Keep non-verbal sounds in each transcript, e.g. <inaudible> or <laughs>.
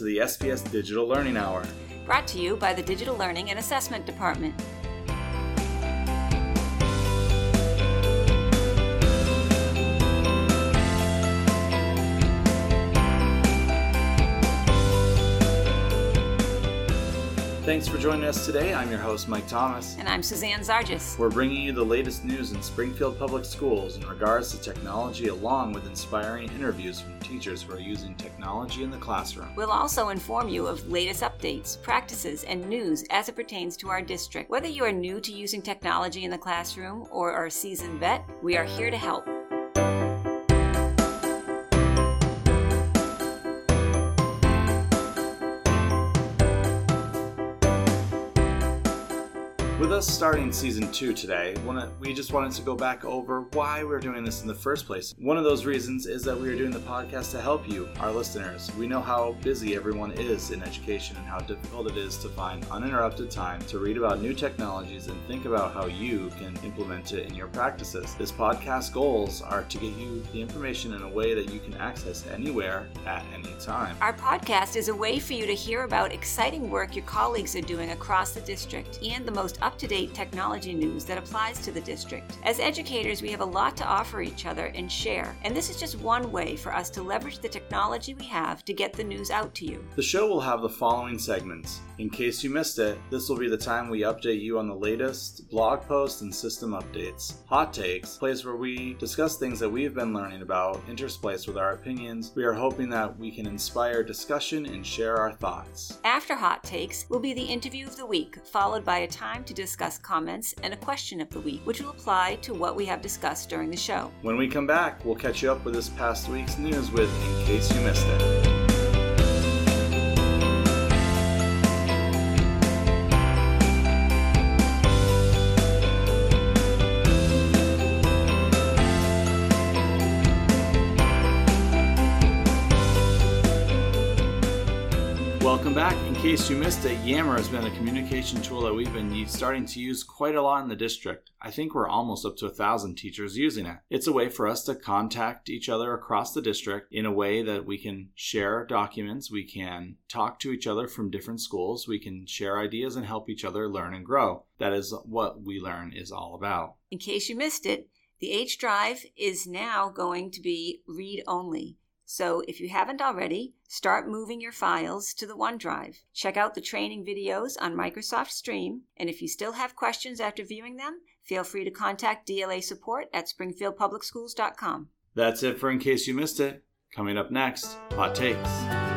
To the SPS Digital Learning Hour. Brought to you by the Digital Learning and Assessment Department. Thanks for joining us today. I'm your host, Mike Thomas. And I'm Suzanne Zargis. We're bringing you the latest news in Springfield Public Schools in regards to technology, along with inspiring interviews from teachers who are using technology in the classroom. We'll also inform you of latest updates, practices, and news as it pertains to our district. Whether you are new to using technology in the classroom or are a seasoned vet, we are here to help. With us starting season two today, we just wanted to go back over why we're doing this in the first place. One of those reasons is that we are doing the podcast to help you, our listeners. We know how busy everyone is in education and how difficult it is to find uninterrupted time to read about new technologies and think about how you can implement it in your practices. This podcast goals are to get you the information in a way that you can access anywhere at any time. Our podcast is a way for you to hear about exciting work your colleagues are doing across the district and the most up to date technology news that applies to the district. As educators, we have a lot to offer each other and share, and this is just one way for us to leverage the technology we have to get the news out to you. The show will have the following segments. In case you missed it, this will be the time we update you on the latest blog posts and system updates. Hot Takes, place where we discuss things that we've been learning about, interspliced with our opinions. We are hoping that we can inspire discussion and share our thoughts. After Hot Takes will be the interview of the week, followed by a time to discuss comments and a question of the week, which will apply to what we have discussed during the show. When we come back, we'll catch you up with this past week's news with In Case You Missed It. Case you missed it, Yammer has been a communication tool that we've been starting to use quite a lot in the district. I think we're almost up to a thousand teachers using it. It's a way for us to contact each other across the district in a way that we can share documents, we can talk to each other from different schools, we can share ideas and help each other learn and grow. That is what We Learn is all about. In case you missed it, the H Drive is now going to be read only. So if you haven't already, start moving your files to the OneDrive. Check out the training videos on Microsoft Stream, and if you still have questions after viewing them, feel free to contact DLA support at springfieldpublicschools.com. That's it for In Case You Missed It. Coming up next, Hot Takes.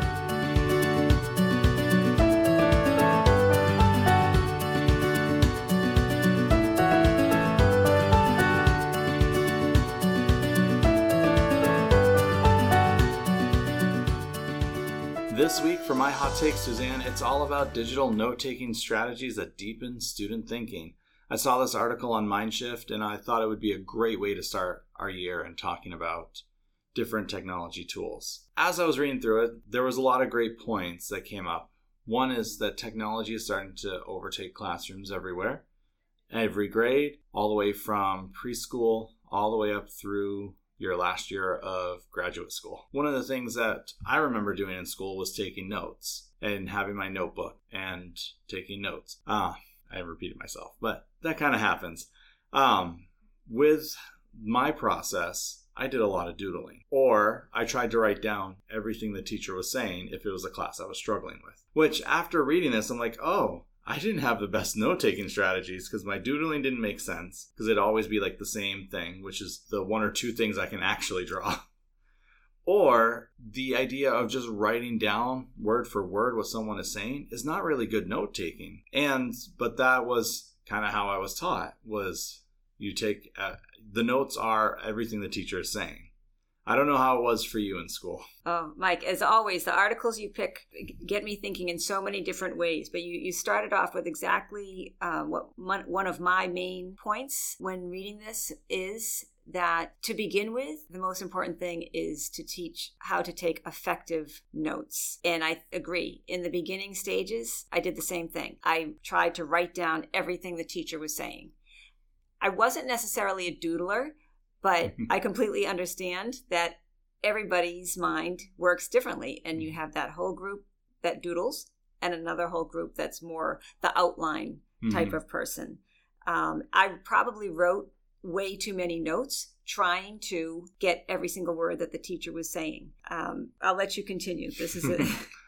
This week for my hot take, Suzanne, it's all about digital note taking strategies that deepen student thinking. I saw this article on Mindshift and I thought it would be a great way to start our year and talking about different technology tools. As I was reading through it, there was a lot of great points that came up. One is that technology is starting to overtake classrooms everywhere, every grade, all the way from preschool all the way up through your last year of graduate school. One of the things that I remember doing in school was taking notes and having my notebook and taking notes. Ah, I repeated myself, but that kind of happens. Um, with my process, I did a lot of doodling, or I tried to write down everything the teacher was saying if it was a class I was struggling with. Which, after reading this, I'm like, oh, I didn't have the best note taking strategies because my doodling didn't make sense because it'd always be like the same thing, which is the one or two things I can actually draw. <laughs> or the idea of just writing down word for word what someone is saying is not really good note taking. And, but that was kind of how I was taught was you take, uh, the notes are everything the teacher is saying. I don't know how it was for you in school. Oh, Mike, as always, the articles you pick get me thinking in so many different ways. But you, you started off with exactly uh, what one of my main points when reading this is that to begin with, the most important thing is to teach how to take effective notes. And I agree. In the beginning stages, I did the same thing. I tried to write down everything the teacher was saying. I wasn't necessarily a doodler, but <laughs> I completely understand that everybody's mind works differently, and you have that whole group that doodles and another whole group that's more the outline type Mhm. of person. Um, I probably wrote way too many notes trying to get every single word that the teacher was saying. Um, I'll let you continue. This is a,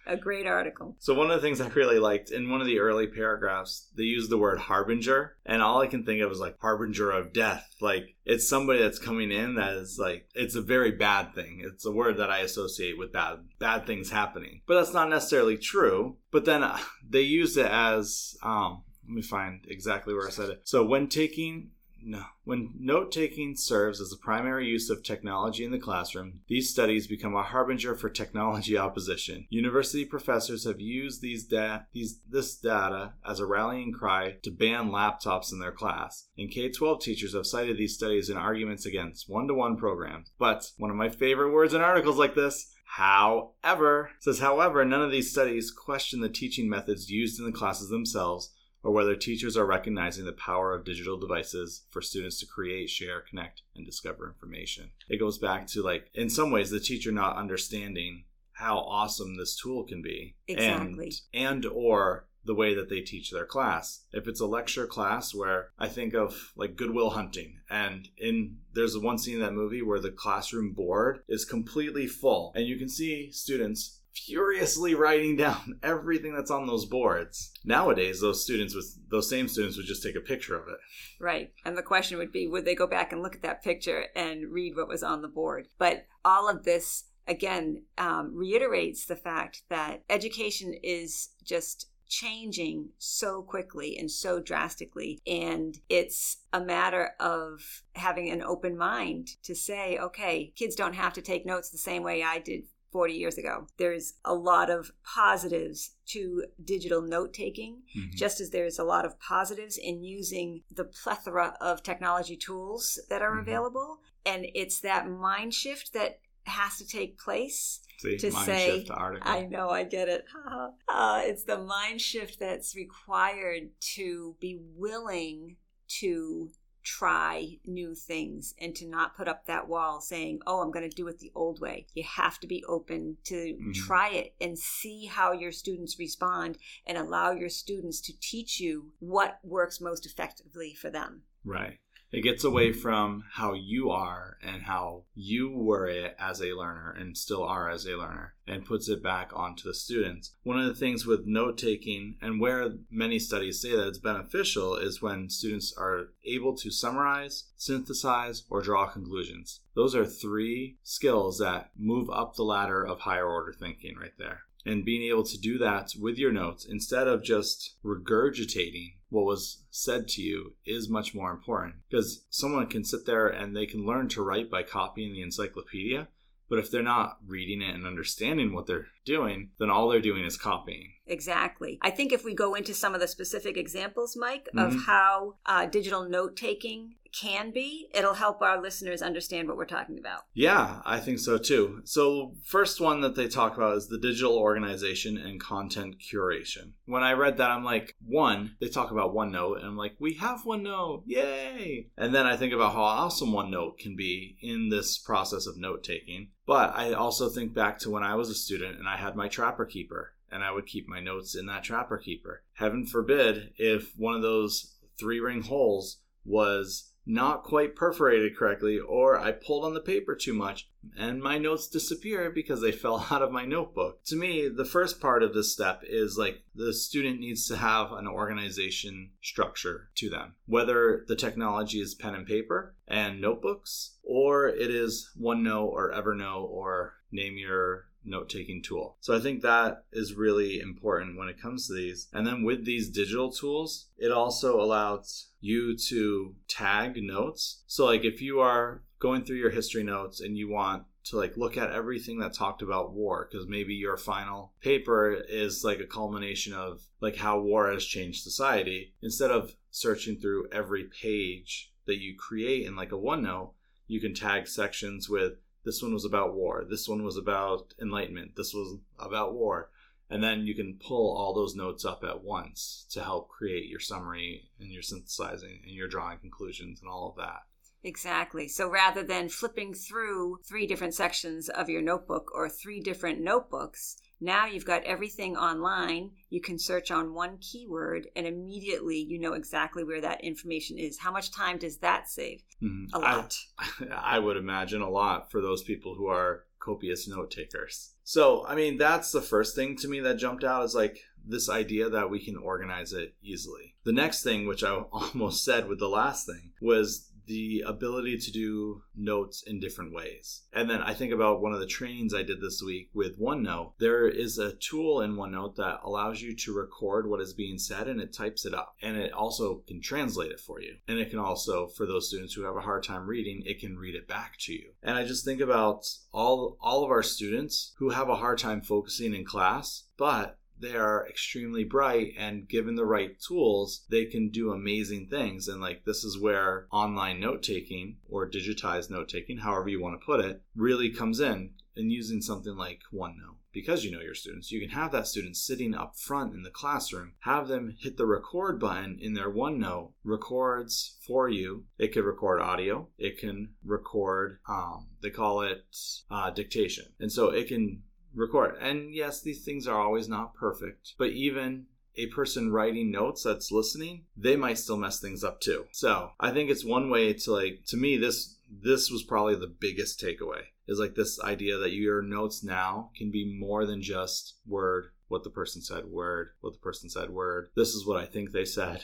<laughs> a great article. So one of the things I really liked in one of the early paragraphs, they used the word harbinger, and all I can think of is like harbinger of death. Like it's somebody that's coming in that is like it's a very bad thing. It's a word that I associate with bad bad things happening, but that's not necessarily true. But then uh, they used it as um, let me find exactly where I said it. So when taking no. When note taking serves as the primary use of technology in the classroom, these studies become a harbinger for technology opposition. University professors have used these da- these, this data as a rallying cry to ban laptops in their class. And K 12 teachers have cited these studies in arguments against one to one programs. But one of my favorite words in articles like this However, says, however, none of these studies question the teaching methods used in the classes themselves or whether teachers are recognizing the power of digital devices for students to create, share, connect, and discover information. It goes back to like, in some ways, the teacher not understanding how awesome this tool can be, Exactly. and and or the way that they teach their class. If it's a lecture class where I think of like Good Will Hunting, and in there's one scene in that movie where the classroom board is completely full, and you can see students furiously writing <laughs> down everything that's on those boards. Nowadays, those students with those same students would just take a picture of it. Right. And the question would be would they go back and look at that picture and read what was on the board? But all of this, again, um, reiterates the fact that education is just changing so quickly and so drastically. And it's a matter of having an open mind to say, okay, kids don't have to take notes the same way I did 40 years ago. There's a lot of positives to digital note taking, just as there's a lot of positives in using the plethora of technology tools that are Mhm. available. And it's that mind shift that has to take place See, to say. I know, I get it. <laughs> uh, it's the mind shift that's required to be willing to try new things and to not put up that wall saying, oh, I'm going to do it the old way. You have to be open to Mhm. try it and see how your students respond and allow your students to teach you what works most effectively for them. Right. It gets away from how you are and how you were it as a learner and still are as a learner and puts it back onto the students. One of the things with note taking and where many studies say that it's beneficial is when students are able to summarize, synthesize, or draw conclusions. Those are three skills that move up the ladder of higher order thinking right there. And being able to do that with your notes instead of just regurgitating what was said to you is much more important. Because someone can sit there and they can learn to write by copying the encyclopedia but if they're not reading it and understanding what they're doing then all they're doing is copying Exactly. I think if we go into some of the specific examples, Mike, of Mhm. how uh, digital note taking can be, it'll help our listeners understand what we're talking about. yeah i think so too so first one that they talk about is the digital organization and content curation when i read that i'm like one they talk about onenote and i'm like we have onenote yay and then i think about how awesome onenote can be in this process of note taking but i also think back to when i was a student and i had my trapper keeper and i would keep my notes in that trapper keeper. Heaven forbid if one of those three ring holes was not quite perforated correctly, or I pulled on the paper too much, and my notes disappeared because they <laughs> fell out of my notebook. To me, the first part of this step is like the student needs to have an organization structure to them, whether the technology is pen and paper and notebooks, or it is OneNote or Evernote or name your note taking tool. So I think that is really important when it comes to these. And then with these digital tools, it also allows you to tag notes. So like if you are going through your history notes and you want to like look at everything that talked about war because maybe your final paper is like a culmination of like how war has changed society instead of searching through every page that you create in like a OneNote you can tag sections with this one was about war. This one was about enlightenment. This was about war and then you can pull all those notes up at once to help create your summary and your synthesizing and your drawing conclusions and all of that Exactly. So rather than flipping through three different sections of your notebook or three different notebooks, now you've got everything online. You can search on one keyword and immediately you know exactly where that information is. How much time does that save? Mm-hmm. A lot. I, <laughs> I would imagine a lot for those people who are copious note takers. So, I mean, that's the first thing to me that jumped out is like this idea that we can organize it easily. The next thing, which I <laughs> almost said with the last thing, was the ability to do notes in different ways. And then I think about one of the trainings I did this week with OneNote. There is a tool in OneNote that allows you to record what is being said and it types it up. And it also can translate it for you. And it can also, for those students who have a hard time reading, it can read it back to you. And I just think about all all of our students who have a hard time focusing in class, but they are extremely bright and given the right tools they can do amazing things. And like this is where online note taking or digitized note taking however you want to put it really comes in and using something like onenote. Because you know your students you can have that student sitting up front in the classroom have them hit the record button in their onenote records for you. It could record audio it can record um, they call it uh, dictation. And so it can record. And yes, these things are always not perfect, but even a person writing notes that's listening, they might still mess things up too. So I think it's one way to like to me this this was probably the biggest takeaway is like this idea that your notes now can be more than just word what the person said word what the person said word this is what i think they said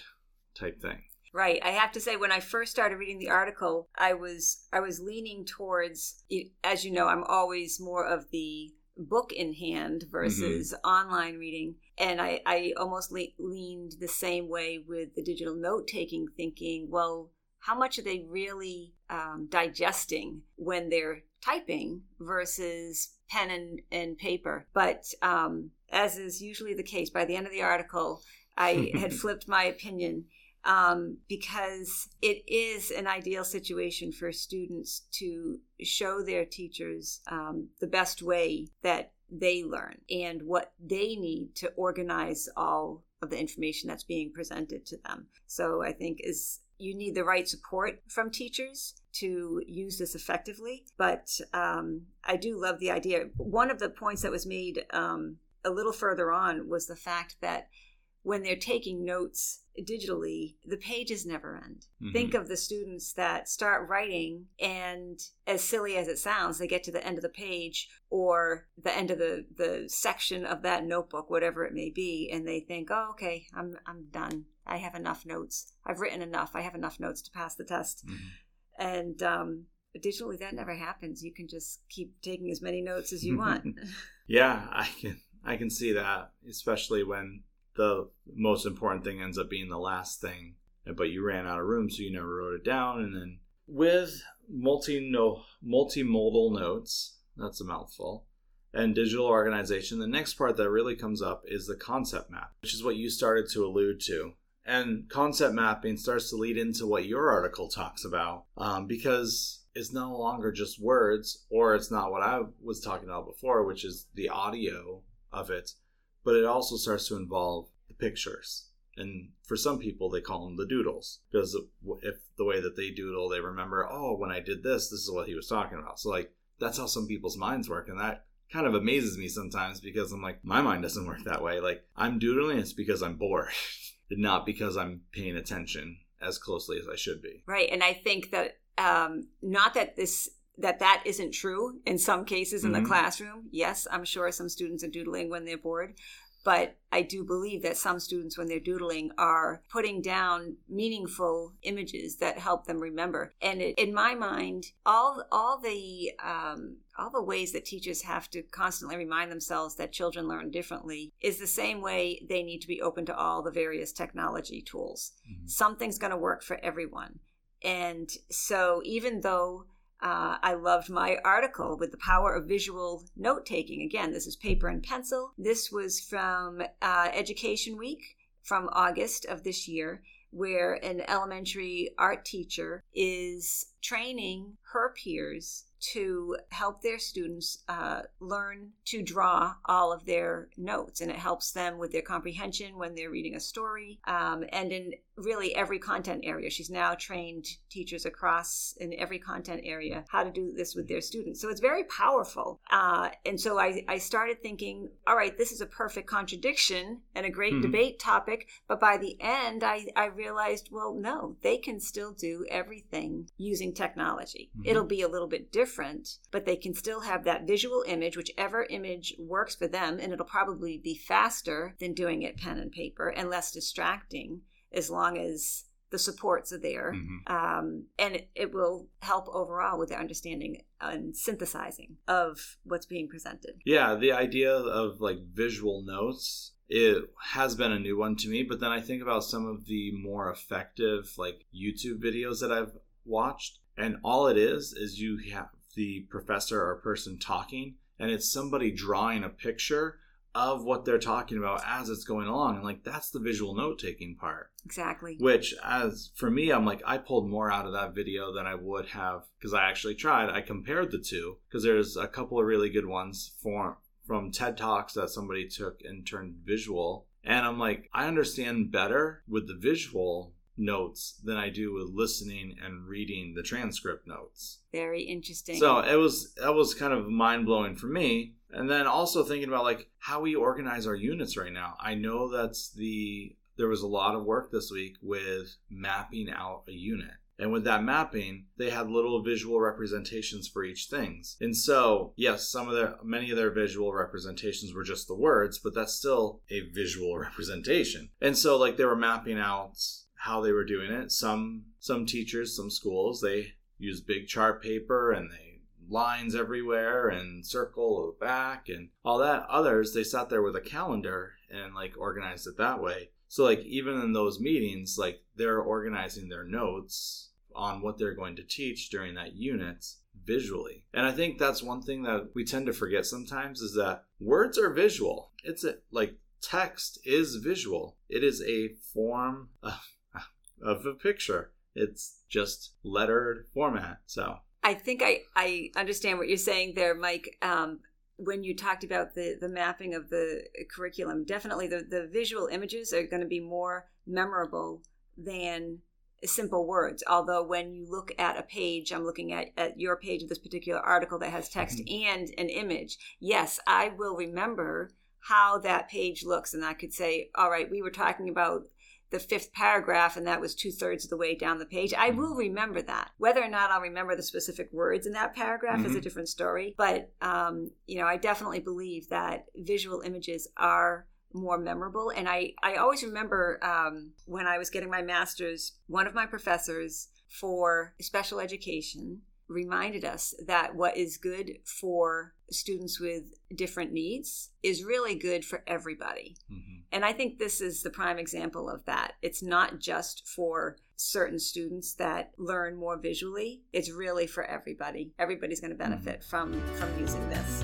type thing Right. I have to say when I first started reading the article, I was I was leaning towards as you know, I'm always more of the book in hand versus mm-hmm. online reading. And I, I almost le- leaned the same way with the digital note taking, thinking, well, how much are they really um, digesting when they're typing versus pen and, and paper? But um, as is usually the case, by the end of the article, I had <laughs> flipped my opinion um, because it is an ideal situation for students to show their teachers um, the best way that they learn and what they need to organize all of the information that's being presented to them. So I think is you need the right support from teachers to use this effectively. But um, I do love the idea. One of the points that was made um, a little further on was the fact that when they're taking notes digitally, the pages never end. Mm-hmm. Think of the students that start writing, and as silly as it sounds, they get to the end of the page or the end of the, the section of that notebook, whatever it may be, and they think, oh, okay, I'm, I'm done. I have enough notes. I've written enough. I have enough notes to pass the test. Mm-hmm. And um, digitally, that never happens. You can just keep taking as many notes as you want. <laughs> yeah, I can. I can see that, especially when the most important thing ends up being the last thing. But you ran out of room so you never wrote it down. And then with multi no multimodal notes that's a mouthful and digital organization the next part that really comes up is the concept map which is what you started to allude to. And concept mapping starts to lead into what your article talks about um, because it's no longer just words or it's not what i was talking about before which is the audio of it but it also starts to involve pictures. And for some people, they call them the doodles because if the way that they doodle, they remember, oh, when I did this, this is what he was talking about. So, like, that's how some people's minds work. And that kind of amazes me sometimes because I'm like, my mind doesn't work that way. Like, I'm doodling, it's because I'm bored, <laughs> not because I'm paying attention as closely as I should be. Right. And I think that, um, not that this that that isn't true in some cases in mm-hmm. the classroom. Yes, I'm sure some students are doodling when they're bored, but I do believe that some students, when they're doodling, are putting down meaningful images that help them remember. And it, in my mind, all all the um, all the ways that teachers have to constantly remind themselves that children learn differently is the same way they need to be open to all the various technology tools. Mm-hmm. Something's going to work for everyone. And so, even though uh, I loved my article with the power of visual note taking. Again, this is paper and pencil. This was from uh, Education Week from August of this year, where an elementary art teacher is training her peers to help their students uh, learn to draw all of their notes and it helps them with their comprehension when they're reading a story um, and in really every content area. She's now trained teachers across in every content area how to do this with their students. So it's very powerful. Uh, and so I, I started thinking, all right, this is a perfect contradiction and a great mm-hmm. debate topic. But by the end, I, I realized, well, no, they can still do everything using technology. Mm-hmm. It'll be a little bit different, but they can still have that visual image, whichever image works for them. And it'll probably be faster than doing it pen and paper and less distracting as long as the supports are there. Mm-hmm. Um, and it, it, will help overall with the understanding and synthesizing of what's being presented. Yeah, the idea of like visual notes. It has been a new one to me, but then I think about some of the more effective like YouTube videos that I've watched, and all it is is you have the professor or person talking, and it's somebody drawing a picture of what they're talking about as it's going along and like that's the visual note taking part. Exactly. Which as for me i'm like i pulled more out of that video than i would have because i actually tried. I compared the two because there's a couple of really good ones for from ted talks that somebody took and turned visual. And i'm like i understand better with the visual notes than I do with listening and reading the transcript notes. Very interesting. So it was that was kind of mind blowing for me. And then also thinking about like how we organize our units right now. I know that's the there was a lot of work this week with mapping out a unit. And with that mapping, they had little visual representations for each things. And so, yes, some of their many of their visual representations were just the words, but that's still a visual <laughs> representation. And so like they were mapping out how they were doing it. Some some teachers, some schools, they use big chart paper and they lines everywhere and circle back and all that. Others, they sat there with a calendar and like organized it that way. So like even in those meetings, like they're organizing their notes on what they're going to teach during that unit visually. And I think that's one thing that we tend to forget sometimes is that words are visual. It's a, like text is visual. It is a form of of a picture. It's just lettered format. So I think I, I understand what you're saying there, Mike. Um, when you talked about the, the mapping of the curriculum, definitely the, the visual images are going to be more memorable than simple words. Although when you look at a page, I'm looking at, at your page of this particular article that has text mm-hmm. and an image. Yes, I will remember how that page looks. And I could say, all right, we were talking about the fifth paragraph and that was two thirds of the way down the page. I will mm-hmm. remember that. Whether or not I'll remember the specific words in that paragraph mm-hmm. is a mm-hmm. different story. But, um, you know, I definitely believe that visual images are more memorable. And I, I always remember um, when I was getting my master's, one of my professors for special education reminded us that what is good for students with different needs is really good for everybody. Mm-hmm. And I think this is the prime example of that. It's not just for certain students that learn more visually, it's really for everybody. Everybody's going to benefit mm-hmm. from from using this.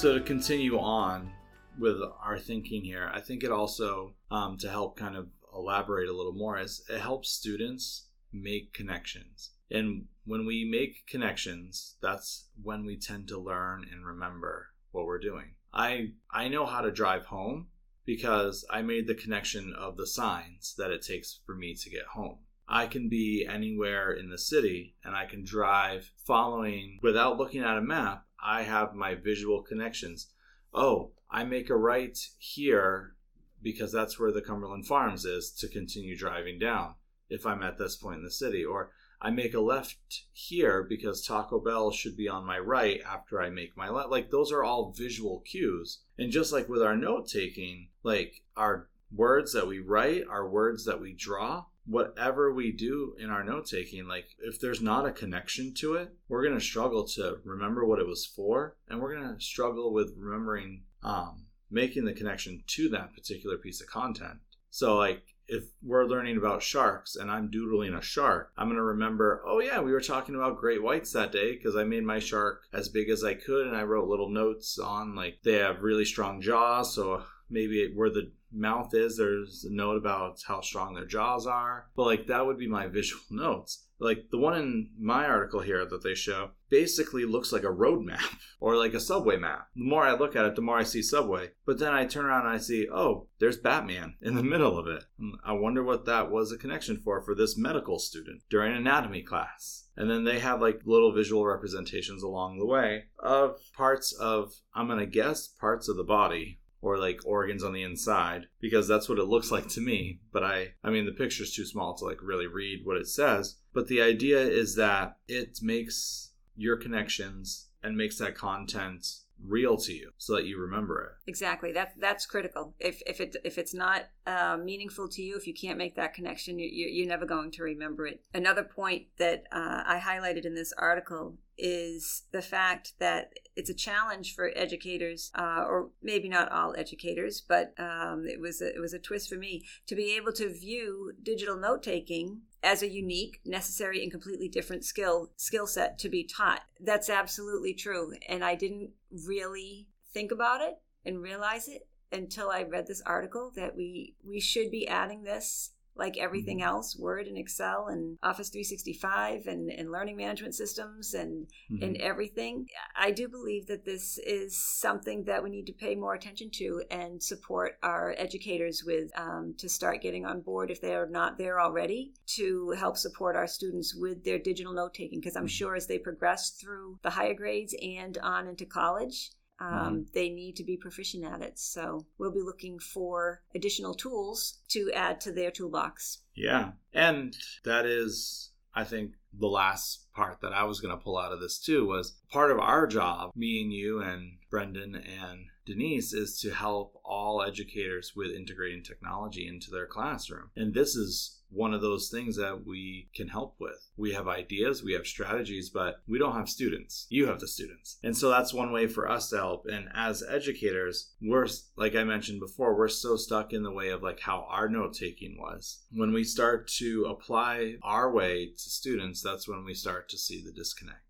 So to continue on with our thinking here, I think it also um, to help kind of elaborate a little more is it helps students make connections. And when we make connections, that's when we tend to learn and remember what we're doing. I I know how to drive home because I made the connection of the signs that it takes for me to get home. I can be anywhere in the city and I can drive following without looking at a map. I have my visual connections. Oh, I make a right here because that's where the Cumberland Farms is to continue driving down if I'm at this point in the city. Or I make a left here because Taco Bell should be on my right after I make my left. Like those are all visual cues. And just like with our note taking, like our words that we write, our words that we draw, whatever we do in our note taking, like if there's not a connection to it, we're going to struggle to remember what it was for. And we're going to struggle with remembering, um, making the connection to that particular piece of content. So, like, if we're learning about sharks and I'm doodling a shark, I'm going to remember, oh, yeah, we were talking about great whites that day because I made my shark as big as I could and I wrote little notes on, like, they have really strong jaws. So maybe we're the mouth is. There's a note about how strong their jaws are. But like that would be my <laughs> visual notes. Like the one in my article here that they show basically looks like a road map <laughs> or like a subway map. The more I look at it, the more I see subway. But then I turn around and I see, oh, there's Batman <laughs> in the middle of it. I wonder what that was a connection for for this medical student during anatomy class. And then they have like little visual representations along the way of parts of, I'm going to guess, parts of the body or like organs on the inside because that's what it looks like to me. But i i mean the picture's too small to like really read what it says. But the idea is that it makes your connections and makes that content real to you so that you remember it. Exactly. That that's critical. If if it if it's not uh, meaningful to you if you can't make that connection you, you, are never going to remember it. Another point that uh, i highlighted in this article is the fact that it's a challenge for educators, uh, or maybe not all educators, but um, it was a, it was a twist for me to be able to view digital note taking as a unique, necessary, and completely different skill skill set to be taught. That's absolutely true, and I didn't really think about it and realize it until I read this article that we we should be adding this like everything mm-hmm. else word and excel and office 365 and, and learning management systems and mm-hmm. and everything i do believe that this is something that we need to pay more attention to and support our educators with um, to start getting on board if they are not there already to help support our students with their digital note taking because i'm mm-hmm. sure as they progress through the higher grades and on into college um, mm-hmm. They need to be proficient at it. So we'll be looking for additional tools to add to their toolbox. Yeah. And that is, I think, the last part that I was going to pull out of this too was part of our job, me and you and Brendan and Denise, is to help all educators with integrating technology into their classroom. And this is one of those things that we can help with. We have ideas, we have strategies, but we don't have students. You have the students. And so that's one way for us to help. And as educators, we're, like I mentioned before, we're so stuck in the way of like how our note taking was. When we start to apply our way to students, that's when we start to see the disconnect.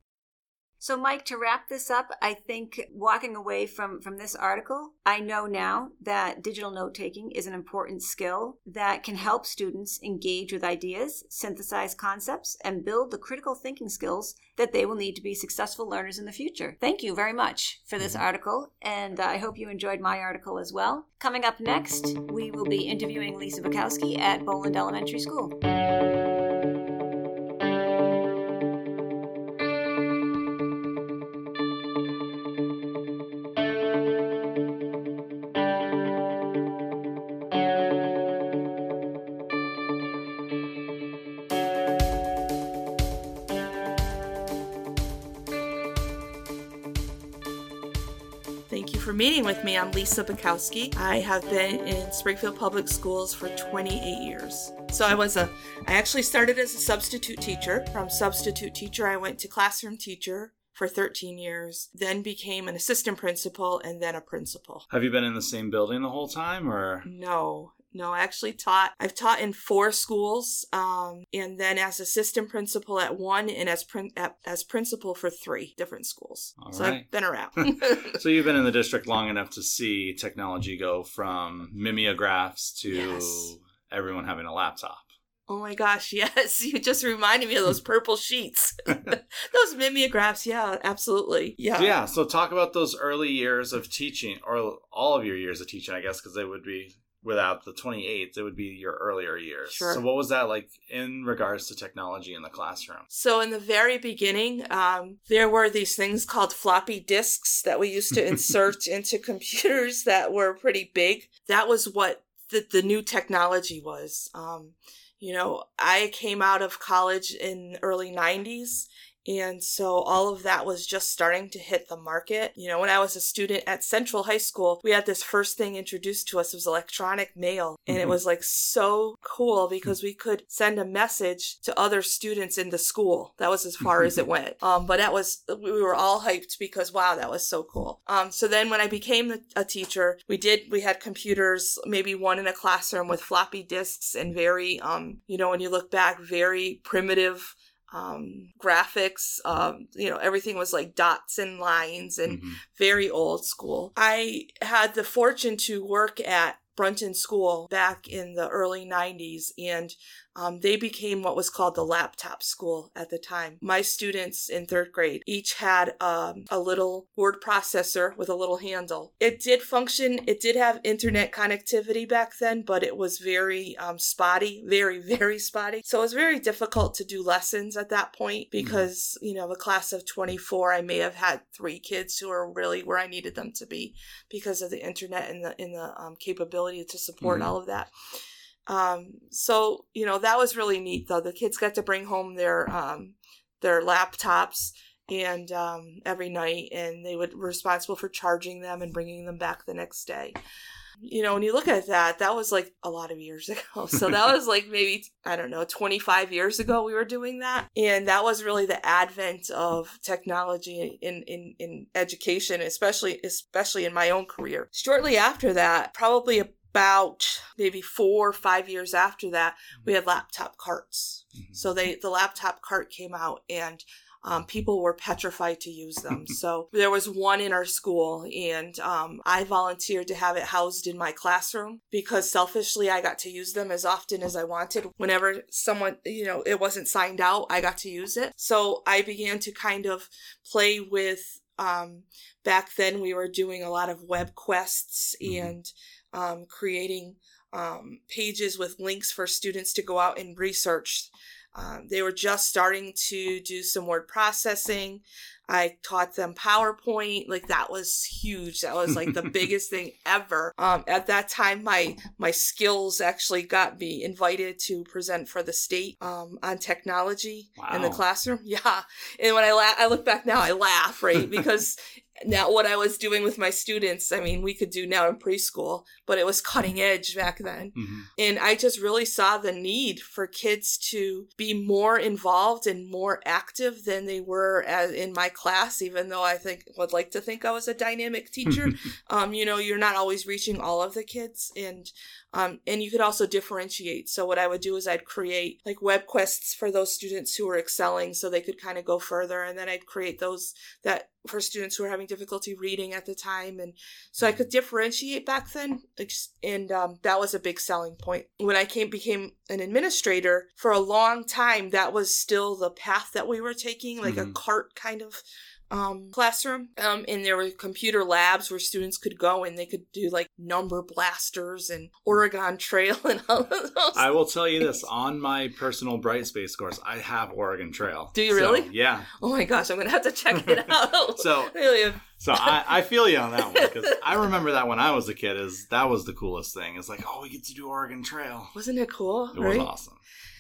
So, Mike, to wrap this up, I think walking away from, from this article, I know now that digital note taking is an important skill that can help students engage with ideas, synthesize concepts, and build the critical thinking skills that they will need to be successful learners in the future. Thank you very much for this mm-hmm. article, and I hope you enjoyed my article as well. Coming up next, we will be interviewing Lisa Bakowski at Boland Elementary School. With me. I'm Lisa Bakowski. I have been in Springfield Public Schools for 28 years. So I was a, I actually started as a substitute teacher. From substitute teacher, I went to classroom teacher for 13 years, then became an assistant principal and then a principal. Have you been in the same building the whole time or? No, no, I actually taught. I've taught in four schools, um, and then as assistant principal at one, and as prin- as principal for three different schools. All so right. I've been around. <laughs> <laughs> so you've been in the district long enough to see technology go from mimeographs to yes. everyone having a laptop. Oh my gosh, <laughs> yes. You just reminded me of those purple sheets. those mimeographs, yeah, absolutely. Yeah. Yeah, so talk about those early years of teaching, or all of your years of teaching, I guess, because they would be without the 28th it would be your earlier years. Sure. so what was that like in regards to technology in the classroom? So in the very beginning um, there were these things called floppy disks that we used to <laughs> insert into computers that were pretty big. That was what the, the new technology was. Um, you know i came out of college in early 90s and so all of that was just starting to hit the market. You know, when I was a student at Central High School, we had this first thing introduced to us. It was electronic mail. And mm-hmm. it was like so cool because we could send a message to other students in the school. That was as far as it <laughs> went. Um, but that was, we were all hyped because wow, that was so cool. Um, so then when I became a teacher, we did, we had computers, maybe one in a classroom with floppy disks and very, um, you know, when you look back, very primitive um, graphics. Um, you know, everything was like dots and lines and mm-hmm. very old school. I had the fortune to work at Brunton School back in the early 90s, and um, they became what was called the laptop school at the time. My students in third grade each had um, a little word processor with a little handle. It did function, it did have internet connectivity back then, but it was very um, spotty, very, <laughs> very spotty. So it was very difficult to do lessons at that point mm-hmm. because, you know, a class of 24, I may have had three kids who are really where I needed them to be because of the internet and the, and the um, capability to support mm-hmm. all of that. Um, so you know that was really neat though. The kids got to bring home their um, their laptops and um, every night, and they would responsible for charging them and bringing them back the next day. You know, when you look at that, that was like a lot of years <laughs> ago. So that was like maybe I don't know, 25 years ago we were doing that, and that was really the advent of technology in in in education, especially especially in my own career. Shortly after that, probably about maybe four or five years after that, we had laptop carts. Mm-hmm. So they the laptop cart came out and um, people were petrified to use them. <laughs> so there was one in our school, and um, I volunteered to have it housed in my classroom because selfishly I got to use them as often as I wanted. Whenever someone, you know, it wasn't signed out, I got to use it. So I began to kind of play with. Um, back then, we were doing a lot of web quests mm-hmm. and um, creating um, pages with links for students to go out and research. Um, they were just starting to do some word processing. I taught them PowerPoint. Like that was huge. That was like the <laughs> biggest thing ever. Um, at that time, my my skills actually got me invited to present for the state um, on technology wow. in the classroom. <laughs> Yeah, and when I la- I look back now, I laugh right <laughs> because now what I was doing with my students, I mean, we could do now in preschool, but it was cutting edge back then. Mm-hmm. And I just really saw the need for kids to be more involved and more active than they were as, in my class, even though I think would like to think I was a dynamic teacher. <laughs> um, you know, you're not always reaching all of the kids. And um, and you could also differentiate. So what I would do is I'd create like web quests for those students who were excelling so they could kind of go further. And then I'd create those that for students who were having difficulty reading at the time. And so I could differentiate back then. And um, that was a big selling point. When I came, became an administrator for a long time, that was still the path that we were taking, like mm-hmm. a cart kind of um, classroom. Um, and there were computer labs where students could go and they could do like number blasters and Oregon Trail and <laughs> all of those. I will tell you this on my personal Brightspace course, I have Oregon Trail. Do you really? Yeah. Oh my gosh, I'm going to have to check it <laughs> out. so, <laughs> really? So I, I feel you on that one because I remember that when I was a kid is that was the coolest thing. It's like, oh, we get to do Oregon Trail. Wasn't it cool? It right? was awesome.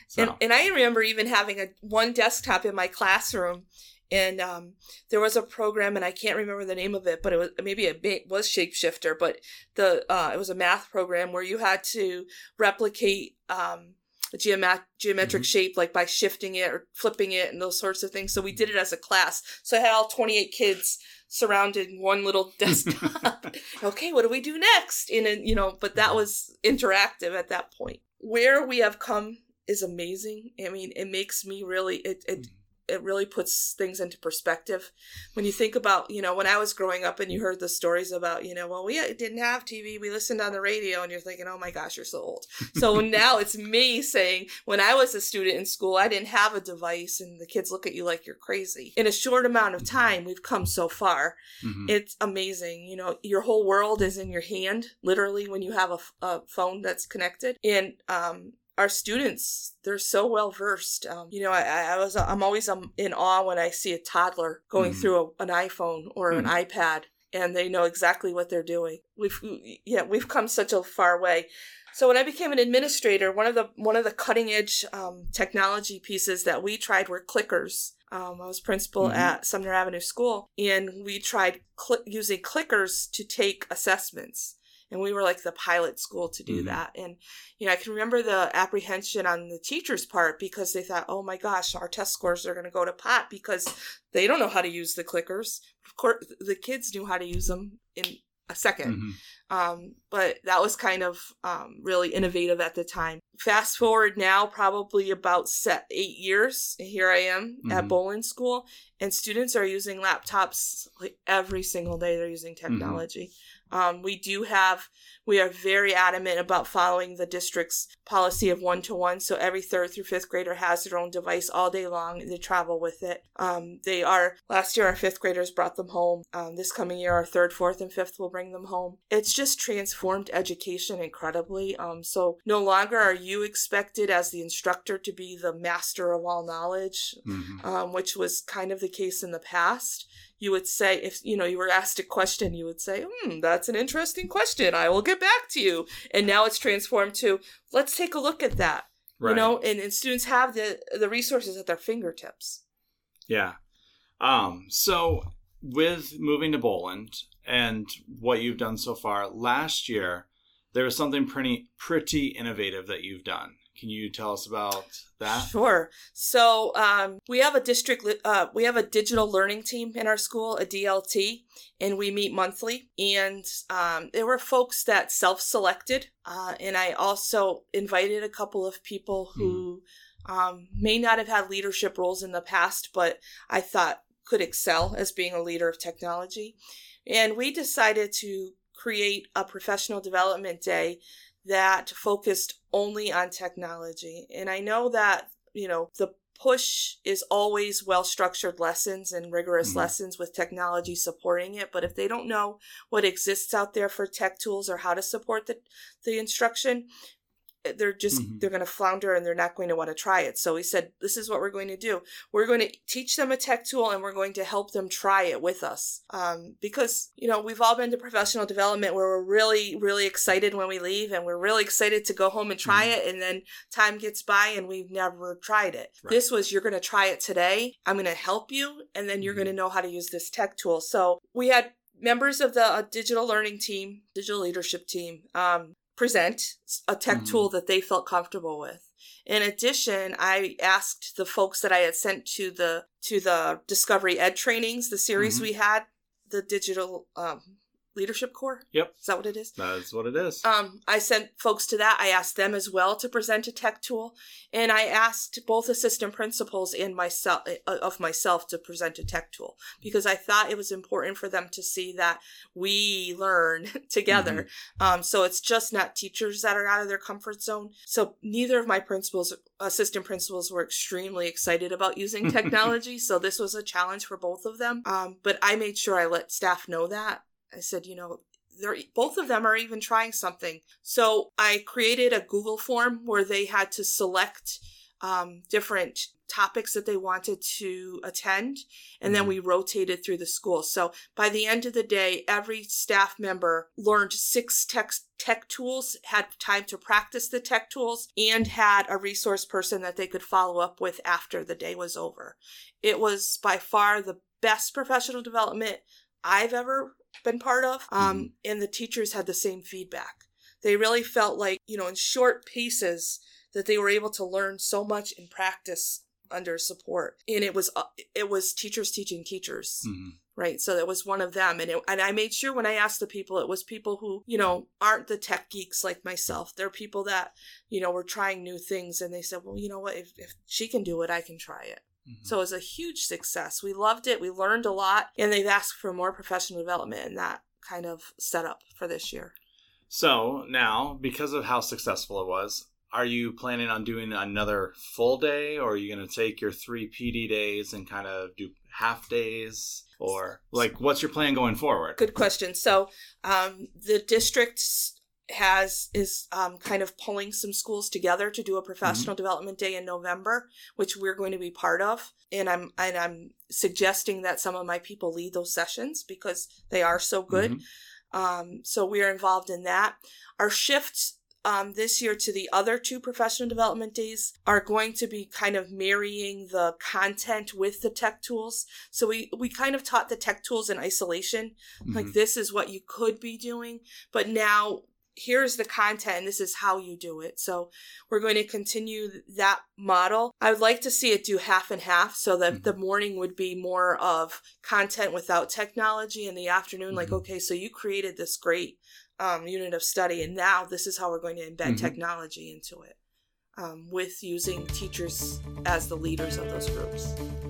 So. And, and I remember even having a one desktop in my classroom and um, there was a program and i can't remember the name of it but it was maybe it was shapeshifter but the uh, it was a math program where you had to replicate um, a geomet- geometric mm-hmm. shape like by shifting it or flipping it and those sorts of things. So we did it as a class. So i had all 28 kids surrounded one little <laughs> desktop. <laughs> Okay what do we do next? In a, you know but that was interactive at that point. Where we have come is amazing. I mean it makes me really it, it mm-hmm it really puts things into perspective. When you think about you know when i was growing up and you heard the stories about you know well we didn't have tv we listened on the radio and you're thinking oh my gosh you're so old. So <laughs> now it's me saying when i was a student in school i didn't have a device and the kids look at you like you're crazy. In a short amount of time we've come so far. Mm-hmm. it's amazing you know your whole world is in your hand literally when you have a, a phone that's connected. And um, our students they're so well versed um, you know I, I was i'm always um, in awe when i see a toddler going mm. through a, an iphone or mm. an ipad and they know exactly what they're doing we've yeah we've come such a far way so when i became an administrator one of the one of the cutting edge um, technology pieces that we tried were clickers um, I was principal mm-hmm. at Sumner Avenue School, and we tried cl- using clickers to take assessments and we were like the pilot school to do mm-hmm. that and you know i can remember the apprehension on the teachers part because they thought oh my gosh our test scores are going to go to pot because they don't know how to use the clickers of course the kids knew how to use them in a 2nd mm-hmm. Um, but that was kind of um, really innovative at the time. Fast forward now, probably about set eight years. Here I am at Mhm. Boland School, and students are using laptops like every single day. They're using technology. Um, we do have, we are very adamant about following the district's policy of one to one. So every third through fifth grader has their own device all day long. They travel with it. Um, they are, last year, our fifth graders brought them home. Um, this coming year, our third, fourth, and fifth will bring them home. It's just transformed education incredibly. Um, so no longer are you expected as the instructor to be the master of all knowledge, Mhm. um, which was kind of the case in the past. You would say, if you know you were asked a question, you would say, "Hmm, that's an interesting question. I will get back to you." And now it's transformed to, "Let's take a look at that." Right. You know, and, and students have the the resources at their fingertips. Yeah. Um, so with moving to Boland and what you've done so far, last year there was something pretty pretty innovative that you've done. Can you tell us about that? Sure. So um, we have a district, uh, we have a digital learning team in our school, a DLT, and we meet monthly. And um, there were folks that self-selected, uh, and I also invited a couple of people who um, may not have had leadership roles in the past, but I thought could excel as being a leader of technology. And we decided to create a professional development day that focused only on technology. And I know that, you know, the push is always well structured lessons and rigorous Mhm. lessons with technology supporting it. But if they don't know what exists out there for tech tools or how to support the, the instruction, they're just Mhm. they're going to flounder and they're not going to want to try it so we said this is what we're going to do we're going to teach them a tech tool and we're going to help them try it with us um, because you know we've all been to professional development where we're really really excited when we leave and we're really excited to go home and try Mhm. it and then time gets by and we've never tried it Right. this was you're going to try it today i'm going to help you and then you're Mhm. going to know how to use this tech tool so we had members of the uh, digital learning team digital leadership team um, present a tech Mhm. tool that they felt comfortable with. In addition, I asked the folks that I had sent to the to the Discovery Ed trainings, the series Mhm. we had, the digital um, leadership core. Yep. Is that what it is? That's what it is. Um, I sent folks to that. I asked them as well to present a tech tool, and I asked both assistant principals and myself uh, of myself to present a tech tool because I thought it was important for them to see that we learn <laughs> together. Um, so it's just not teachers that are out of their comfort zone. So neither of my principals, assistant principals, were extremely excited about using <laughs> technology. so this was a challenge for both of them. Um, but I made sure I let staff know that. I said, you know, they're both of them are even trying something. So I created a Google form where they had to select um, different topics that they wanted to attend, and then Mhm. we rotated through the school. So by the end of the day, every staff member learned six tech tech tools, had time to practice the tech tools, and had a resource person that they could follow up with after the day was over. It was by far the best professional development I've ever been part of. Um, and the teachers had the same feedback. They really felt like, you know, in short pieces, that they were able to learn so much in practice under support. And it was uh, it was teachers teaching teachers, Mhm. right? So that was one of them. And it, and I made sure when I asked the people, it was people who you know aren't the tech geeks like myself. They're people that you know were trying new things, and they said, well, you know what? If, if she can do it, I can try it. Mhm. So it was a huge success. We loved it. We learned a lot, and they've asked for more professional development in that kind of setup for this year. So now, because of how successful it was, are you planning on doing another full day, or are you going to take your three PD days and kind of do half days, or like what's your plan going forward? Good question. So um, the district has is um, kind of pulling some schools together to do a professional development day in November, which we're going to be part of. And I'm and I'm suggesting that some of my people lead those sessions because they are so good. Mhm. Um, so we are involved in that. Our shifts um, this year to the other two professional development days are going to be kind of marrying the content with the tech tools. So we, we kind of taught the tech tools in isolation. Like Mhm. this is what you could be doing, but now here's the content and this is how you do it. So we're going to continue that model. I would like to see it do half and half so that Mhm. the morning would be more of content without technology and the afternoon like Mhm. okay, so you created this great um, unit of study, and now this is how we're going to embed Mhm. technology into it, um, with using teachers as the leaders of those groups.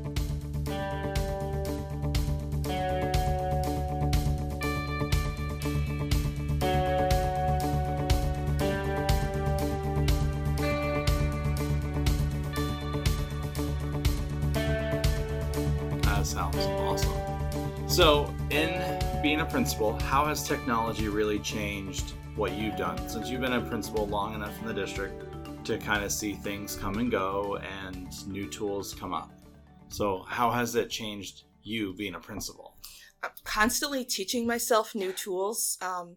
So, in being a principal, how has technology really changed what you've done since you've been a principal long enough in the district to kind of see things come and go and new tools come up? So, how has it changed you being a principal? I'm constantly teaching myself new tools. Um,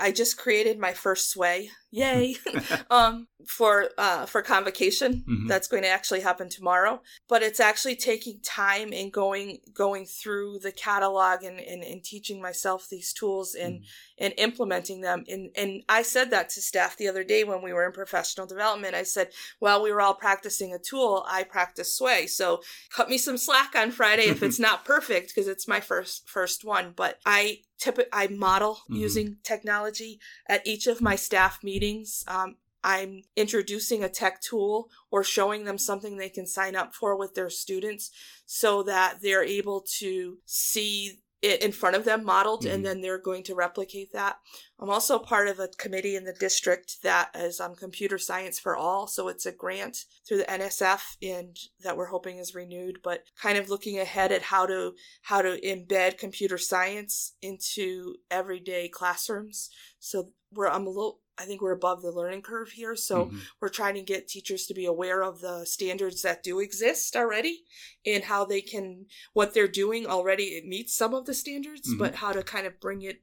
I just created my first sway, yay, <laughs> <laughs> um, for uh, for convocation. Mhm. That's going to actually happen tomorrow. But it's actually taking time and going going through the catalog and, and, and teaching myself these tools and and implementing them. And and I said that to staff the other day when we were in professional development. I said, while we were all practicing a tool, I practice sway. So cut me some slack on Friday if it's <laughs> not perfect because it's my first first one. But I tip I model Mhm. using technology at each of my staff meetings. Um, I'm introducing a tech tool or showing them something they can sign up for with their students so that they're able to see it in front of them modeled Mhm. and then they're going to replicate that. I'm also part of a committee in the district that is on computer science for all. So it's a grant through the NSF and that we're hoping is renewed, but kind of looking ahead at how to how to embed computer science into everyday classrooms. So we're I'm a little I think we're above the learning curve here. So Mhm. we're trying to get teachers to be aware of the standards that do exist already and how they can what they're doing already it meets some of the standards Mhm. but how to kind of bring it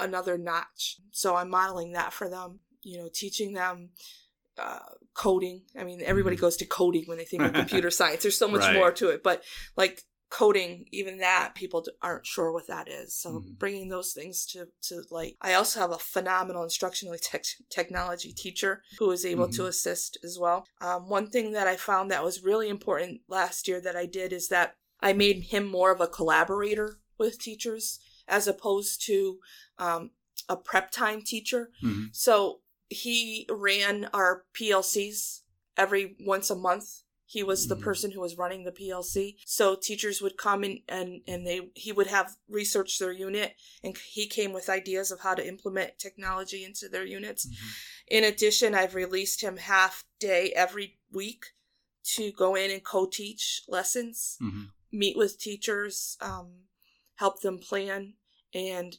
another notch so i'm modeling that for them you know teaching them uh, coding i mean everybody Mhm. goes to coding when they think of computer <laughs> science there's so much Right. more to it but like coding even that people aren't sure what that is so Mhm. bringing those things to to like i also have a phenomenal instructional <laughs> tech technology teacher who is able to Mhm. assist as well um, one thing that i found that was really important last year that i did is that i made him more of a collaborator with teachers as opposed to um, a prep time teacher Mhm. so he ran our plcs every once a month he was the Mhm. person who was running the plc so teachers would come in and and they he would have researched their unit and he came with ideas of how to implement technology into their units Mhm. in addition i've released him half day every week to go in and co-teach lessons Mhm. meet with teachers um, help them plan and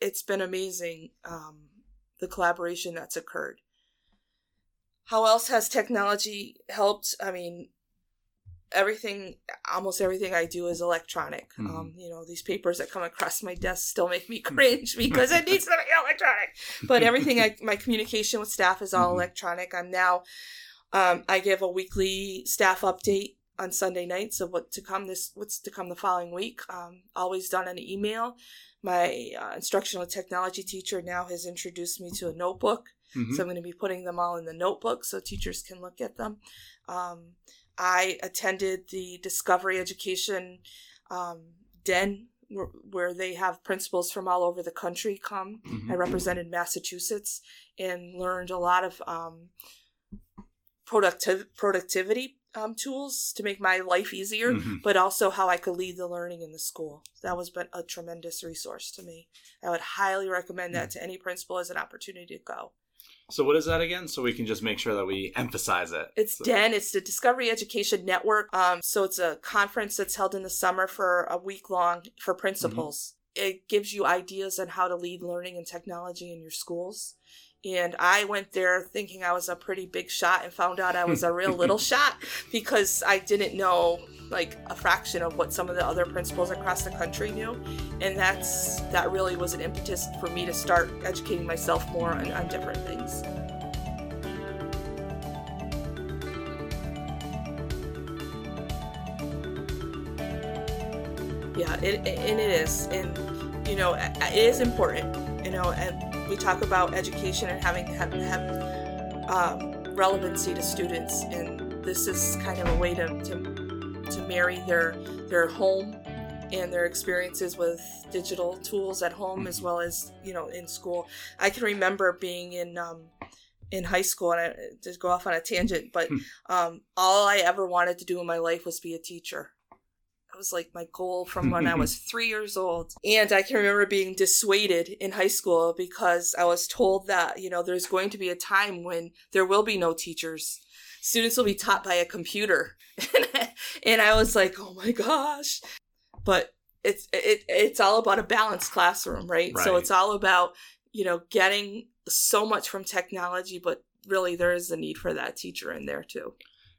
it's been amazing um, the collaboration that's occurred how else has technology helped? I mean everything almost everything i do is electronic. Mhm. um, you know these papers that come across my desk still make me cringe because it needs to be electronic. But <laughs> everything I, my communication with staff is all Mhm. electronic. I'm now um, i give a weekly staff update on sunday nights of what to come this what's to come the following week. Um, always done an email. My uh, instructional technology teacher now has introduced me to a notebook Mhm. so I'm going to be putting them all in the notebook so teachers can look at them. Um, I attended the Discovery Education um, Den where, where they have principals from all over the country come. Mhm. I represented Massachusetts and learned a lot of um, productiv- productivity um, tools to make my life easier, Mhm. but also how I could lead the learning in the school. That was been a tremendous resource to me. I would highly recommend that to any principal as an opportunity to go. So, what is that again? So we can just make sure that we emphasize it. It's So- DEN. It's the Discovery Education Network. Um, so it's a conference that's held in the summer for a week long for principals. It gives you ideas on how to lead learning and technology in your schools. And I went there thinking I was a pretty big shot and found out I was a real little <laughs> shot because I didn't know like a fraction of what some of the other principals across the country knew. And that's that really was an impetus for me to start educating myself more on, on different things. Yeah, it, and it is. And, you know, it is important, you know, and we talk about education and having have, have um, relevancy to students. And this is kind of a way to, to, to marry their, their home and their experiences with digital tools at home mm-hmm. as well as you know in school. I can remember being in um, in high school, and I just go off on a tangent, but hmm. um, all I ever wanted to do in my life was be a teacher. It was like my goal from when I <laughs> was three years old. And I can remember being dissuaded in high school because I was told that, you know, there's going to be a time when there will be no teachers. Students will be taught by a computer. <laughs> and I was like, oh my gosh. But it's it, it's all about a balanced classroom, right? right? So it's all about, you know, getting so much from technology, but really there is a need for that teacher in there too.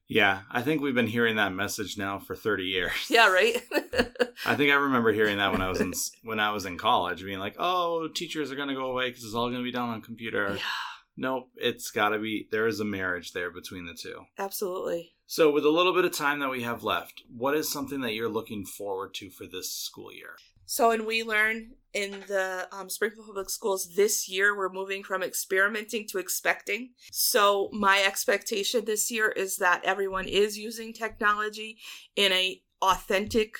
Yeah, I think we've been hearing that message now for 30 years. Yeah, right? <laughs> <laughs> I think I remember hearing that when I was in when I was in college being like, "Oh, teachers are going to go away cuz it's all going to be done on computer." Yeah. Nope, it's got to be there is a marriage there between the two. Absolutely. So, with a little bit of time that we have left, what is something that you're looking forward to for this school year? So, in We Learn in the um, Springfield Public Schools this year, we're moving from experimenting to expecting. So, my expectation this year is that everyone is using technology in a authentic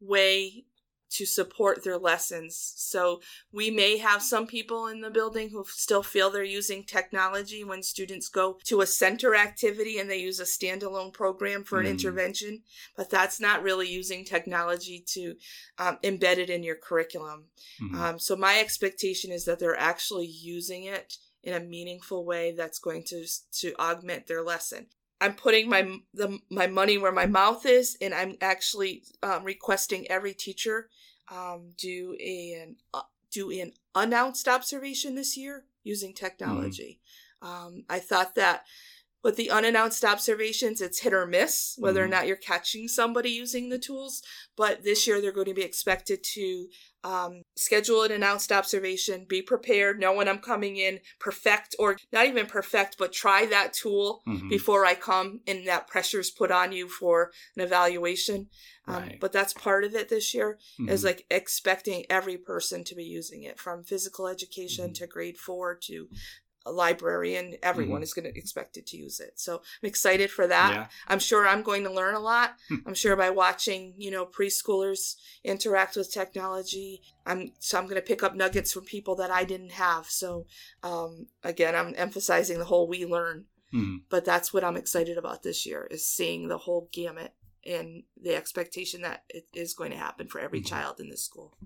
way to support their lessons. So we may have some people in the building who still feel they're using technology when students go to a center activity and they use a standalone program for an mm. intervention, but that's not really using technology to um, embed it in your curriculum. Mm-hmm. Um, so my expectation is that they're actually using it in a meaningful way that's going to to augment their lesson. I'm putting my the, my money where my mouth is, and I'm actually um, requesting every teacher um, do an uh, do an announced observation this year using mm-hmm. technology. Mm-hmm. Um, I thought that with the unannounced observations, it's hit or miss whether mm-hmm. or not you're catching somebody using the tools. But this year, they're going to be expected to um, schedule an announced observation, be prepared, know when I'm coming in, perfect or not even perfect, but try that tool mm-hmm. before I come, and that pressure is put on you for an evaluation. Um, right. But that's part of it this year mm-hmm. is like expecting every person to be using it from physical education mm-hmm. to grade four to a librarian, everyone mm-hmm. is going to expect it to use it. So I'm excited for that. Yeah. I'm sure I'm going to learn a lot. Hmm. I'm sure by watching, you know, preschoolers interact with technology, I'm so I'm going to pick up nuggets from people that I didn't have. So um, again, I'm emphasizing the whole we learn. Mm-hmm. But that's what I'm excited about this year is seeing the whole gamut and the expectation that it is going to happen for every mm-hmm. child in this school.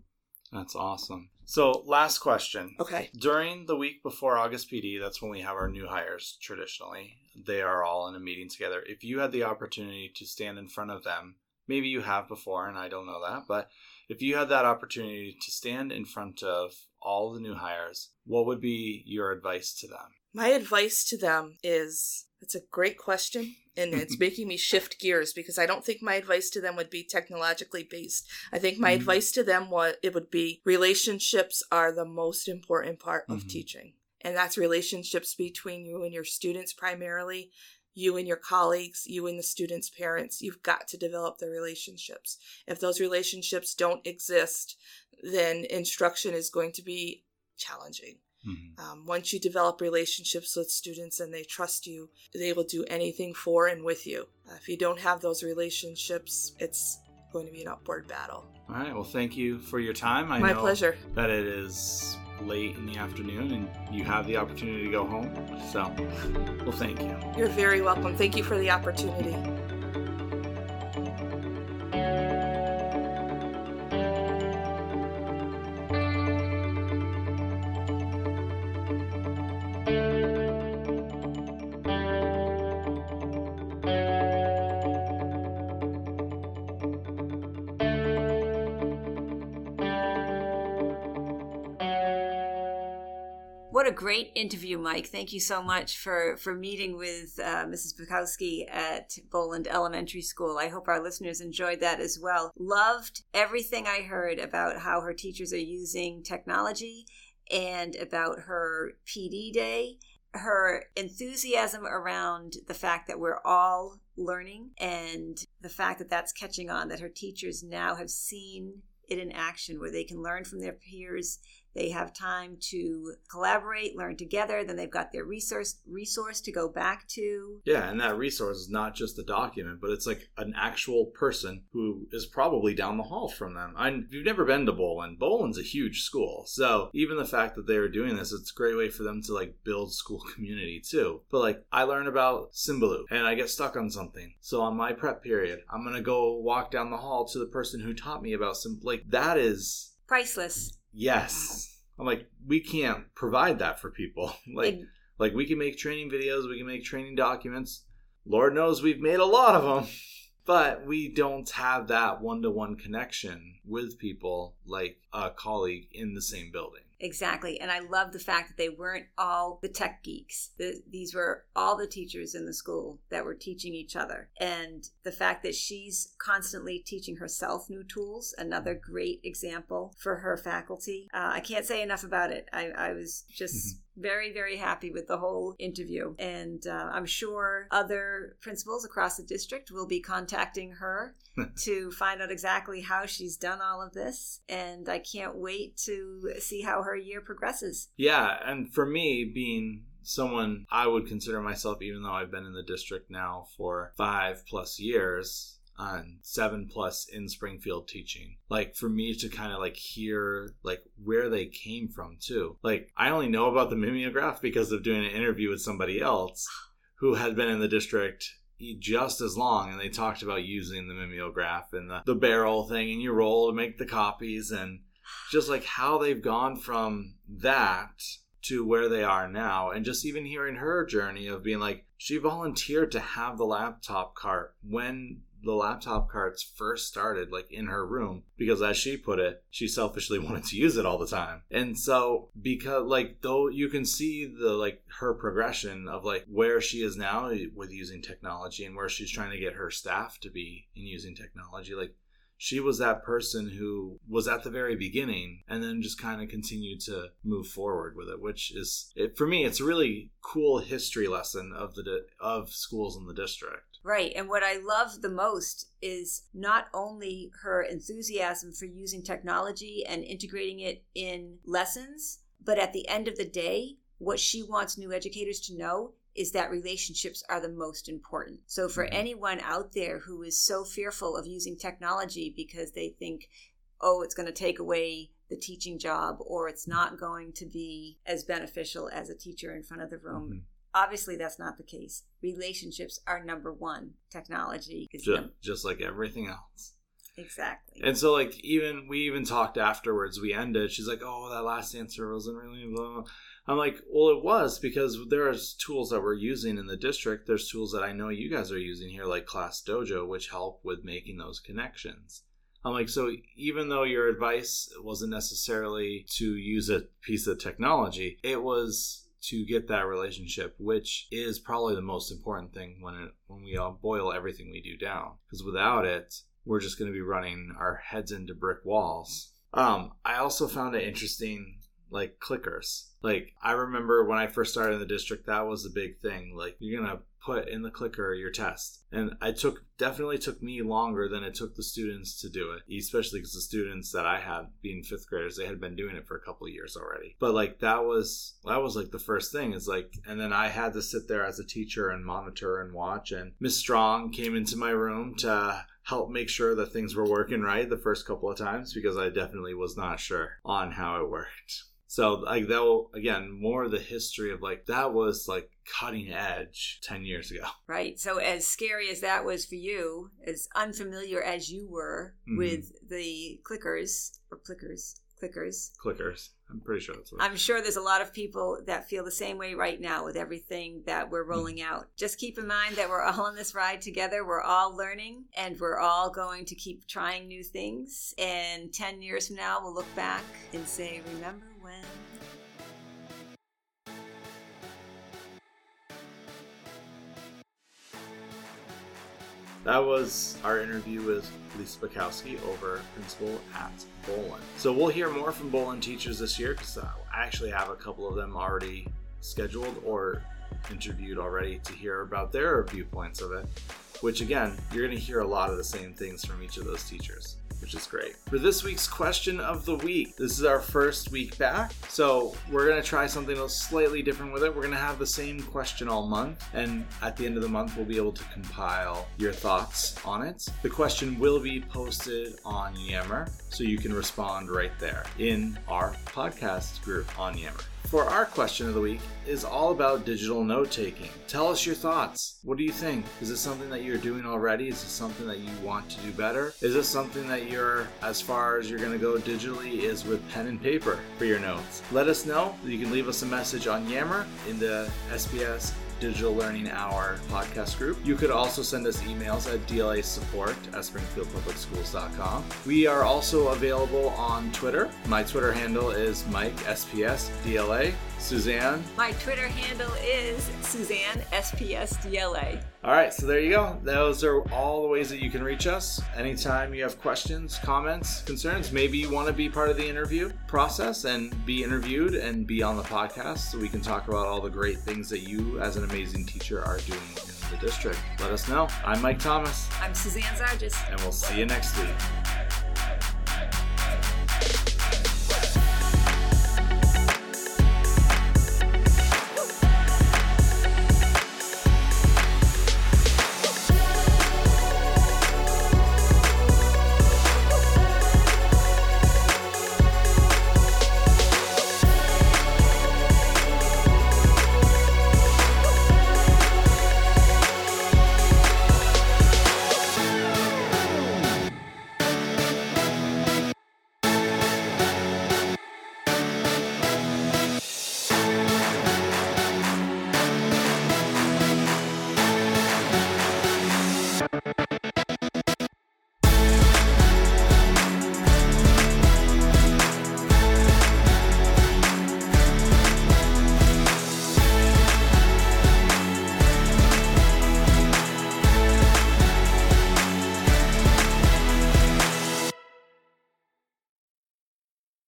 That's awesome. So, last question. Okay. During the week before August PD, that's when we have our new hires traditionally. They are all in a meeting together. If you had the opportunity to stand in front of them, maybe you have before, and I don't know that, but if you had that opportunity to stand in front of all the new hires, what would be your advice to them? My advice to them is it's a great question and it's <laughs> making me shift gears because I don't think my advice to them would be technologically based. I think my mm-hmm. advice to them what it would be relationships are the most important part of mm-hmm. teaching. And that's relationships between you and your students primarily, you and your colleagues, you and the students' parents. You've got to develop the relationships. If those relationships don't exist, then instruction is going to be challenging. Mm-hmm. Um, once you develop relationships with students and they trust you, they will do anything for and with you. Uh, if you don't have those relationships, it's going to be an upward battle. All right. Well, thank you for your time. I My pleasure. That it is late in the afternoon and you have the opportunity to go home. So, <laughs> well, thank you. You're very welcome. Thank you for the opportunity. Great interview, Mike. Thank you so much for for meeting with uh, Mrs. Bakowski at Boland Elementary School. I hope our listeners enjoyed that as well. Loved everything I heard about how her teachers are using technology and about her PD day. Her enthusiasm around the fact that we're all learning and the fact that that's catching on, that her teachers now have seen it in action where they can learn from their peers They have time to collaborate, learn together. Then they've got their resource resource to go back to. Yeah, and that resource is not just a document, but it's like an actual person who is probably down the hall from them. I, if you've never been to Boland, Boland's a huge school, so even the fact that they are doing this, it's a great way for them to like build school <laughs> community too. But like I learn about Symbaloo and I get stuck on something, so on my prep period, I'm gonna go walk down the hall to the person who taught me about some like that is Priceless. Yes. I'm like we can't provide that for people. <laughs> like Ex- like we can make training videos, we can make training documents. Lord knows we've made a lot of them, <laughs> but we don't have that one-to-one connection with people like a colleague in the same building. Exactly. And I love the fact that they weren't all the tech geeks. The, these were all the teachers in the school that were teaching each other. And the fact that she's constantly teaching herself new tools, another great example for her faculty. Uh, I can't say enough about it. I, I was just very, very happy with the whole interview. And uh, I'm sure other principals across the district will be contacting her <laughs> to find out exactly how she's done all of this. And I can't wait to see how her year progresses. Yeah, and for me, being someone I would consider myself, even though I've been in the district now for five plus years, and seven plus in Springfield teaching. Like for me to kind of like hear like where they came from too. Like I only know about the mimeograph because of doing an interview with somebody else who had been in the district just as long and they talked about using the mimeograph and the, the barrel thing and you roll to make the copies and just like how they've gone from that to where they are now and just even hearing her journey of being like she volunteered to have the laptop cart when the laptop carts first started like in her room because as she put it she selfishly <laughs> wanted to use it all the time. And so because like though you can see the like her progression of like where she is now with using technology and where she's trying to get her staff to be in using technology like she was that person who was at the very beginning and then just kind of continued to move forward with it which is it, for me it's a really cool history lesson of the of schools in the district Right. And what I love the most is not only her enthusiasm for using technology and integrating it in lessons, but at the end of the day, what she wants new educators to know is that relationships are the most important. So for Mhm. anyone out there who is so fearful of using technology because they think, oh, it's going to take away the teaching job or it's not going to be as beneficial as a teacher in front of the room. Mhm. Obviously, that's not the case. Relationships are number one. Technology is Ju- num- just like everything else exactly. And so, like, even we even talked afterwards. We ended. She's like, "Oh, that last answer wasn't really." Blah. I'm like, "Well, it was because there's tools that we're using in the district. There's tools that I know you guys are using here, like Class Dojo, which help with making those connections." I'm like, so even though your advice wasn't necessarily to use a piece of technology, it was to get that relationship, which is probably the most important thing when it, when we all boil everything we do down. Because without it, we're just going to be running our heads into brick walls. Um, I also found it interesting, like clickers. Like I remember when I first started in the district, that was the big thing. Like you're gonna put in the clicker your test, and I took definitely took me longer than it took the students to do it, especially because the students that I had being fifth graders, they had been doing it for a couple years already. But like that was that was like the first thing is like, and then I had to sit there as a teacher and monitor and watch. And Miss Strong came into my room to help make sure that things were working right the first couple of times because I definitely was not sure on how it worked. So like that will again more the history of like that was like cutting edge 10 years ago. <laughs> Right. So, as scary as that was for you, as unfamiliar as you were Mhm. with the clickers or clickers, clickers, Clickers. I'm pretty sure that's what I'm sure there's a lot of people that feel the same way right now with everything that we're rolling out. Just keep in mind that we're all on this ride together. We're all learning and we're all going to keep trying new things. And 10 years from now, we'll look back and say, Remember when? That was our interview with Lisa Bakowski over principal at Boland. So we'll hear more from Boland teachers this year because uh, I actually have a couple of them already scheduled or interviewed already to hear about their viewpoints of it. which again, you're going to hear a lot of the same things from each of those teachers which is great. For this week's question of the week, this is our first week back, so we're going to try something slightly different with it. We're going to have the same question all month, and at the end of the month, we'll be able to compile your thoughts on it. The question will be posted on Yammer, so you can respond right there in our podcast group on Yammer for our question of the week is all about digital note taking. Tell us your thoughts. What do you think? Is this something that you're doing already? Is this something that you want to do better? Is this something that you're, as far as you're going to go digitally, is with pen and paper for your notes? Let us know. You can leave us a message on Yammer in the SPS Digital Learning Hour podcast group. You could also send us emails at DLA support at springfieldpublicschools.com. We are also available on Twitter. My Twitter handle is Mike SPS DLA. Suzanne. My Twitter handle is Suzanne SPSDLA. All right, so there you go. Those are all the ways that you can reach us. Anytime you have questions, comments, concerns, maybe you want to be part of the interview process and be interviewed and be on the podcast so we can talk about all the great things that you, as an amazing teacher, are doing in the district. Let us know. I'm Mike Thomas. I'm Suzanne Zargis. And we'll see you next week.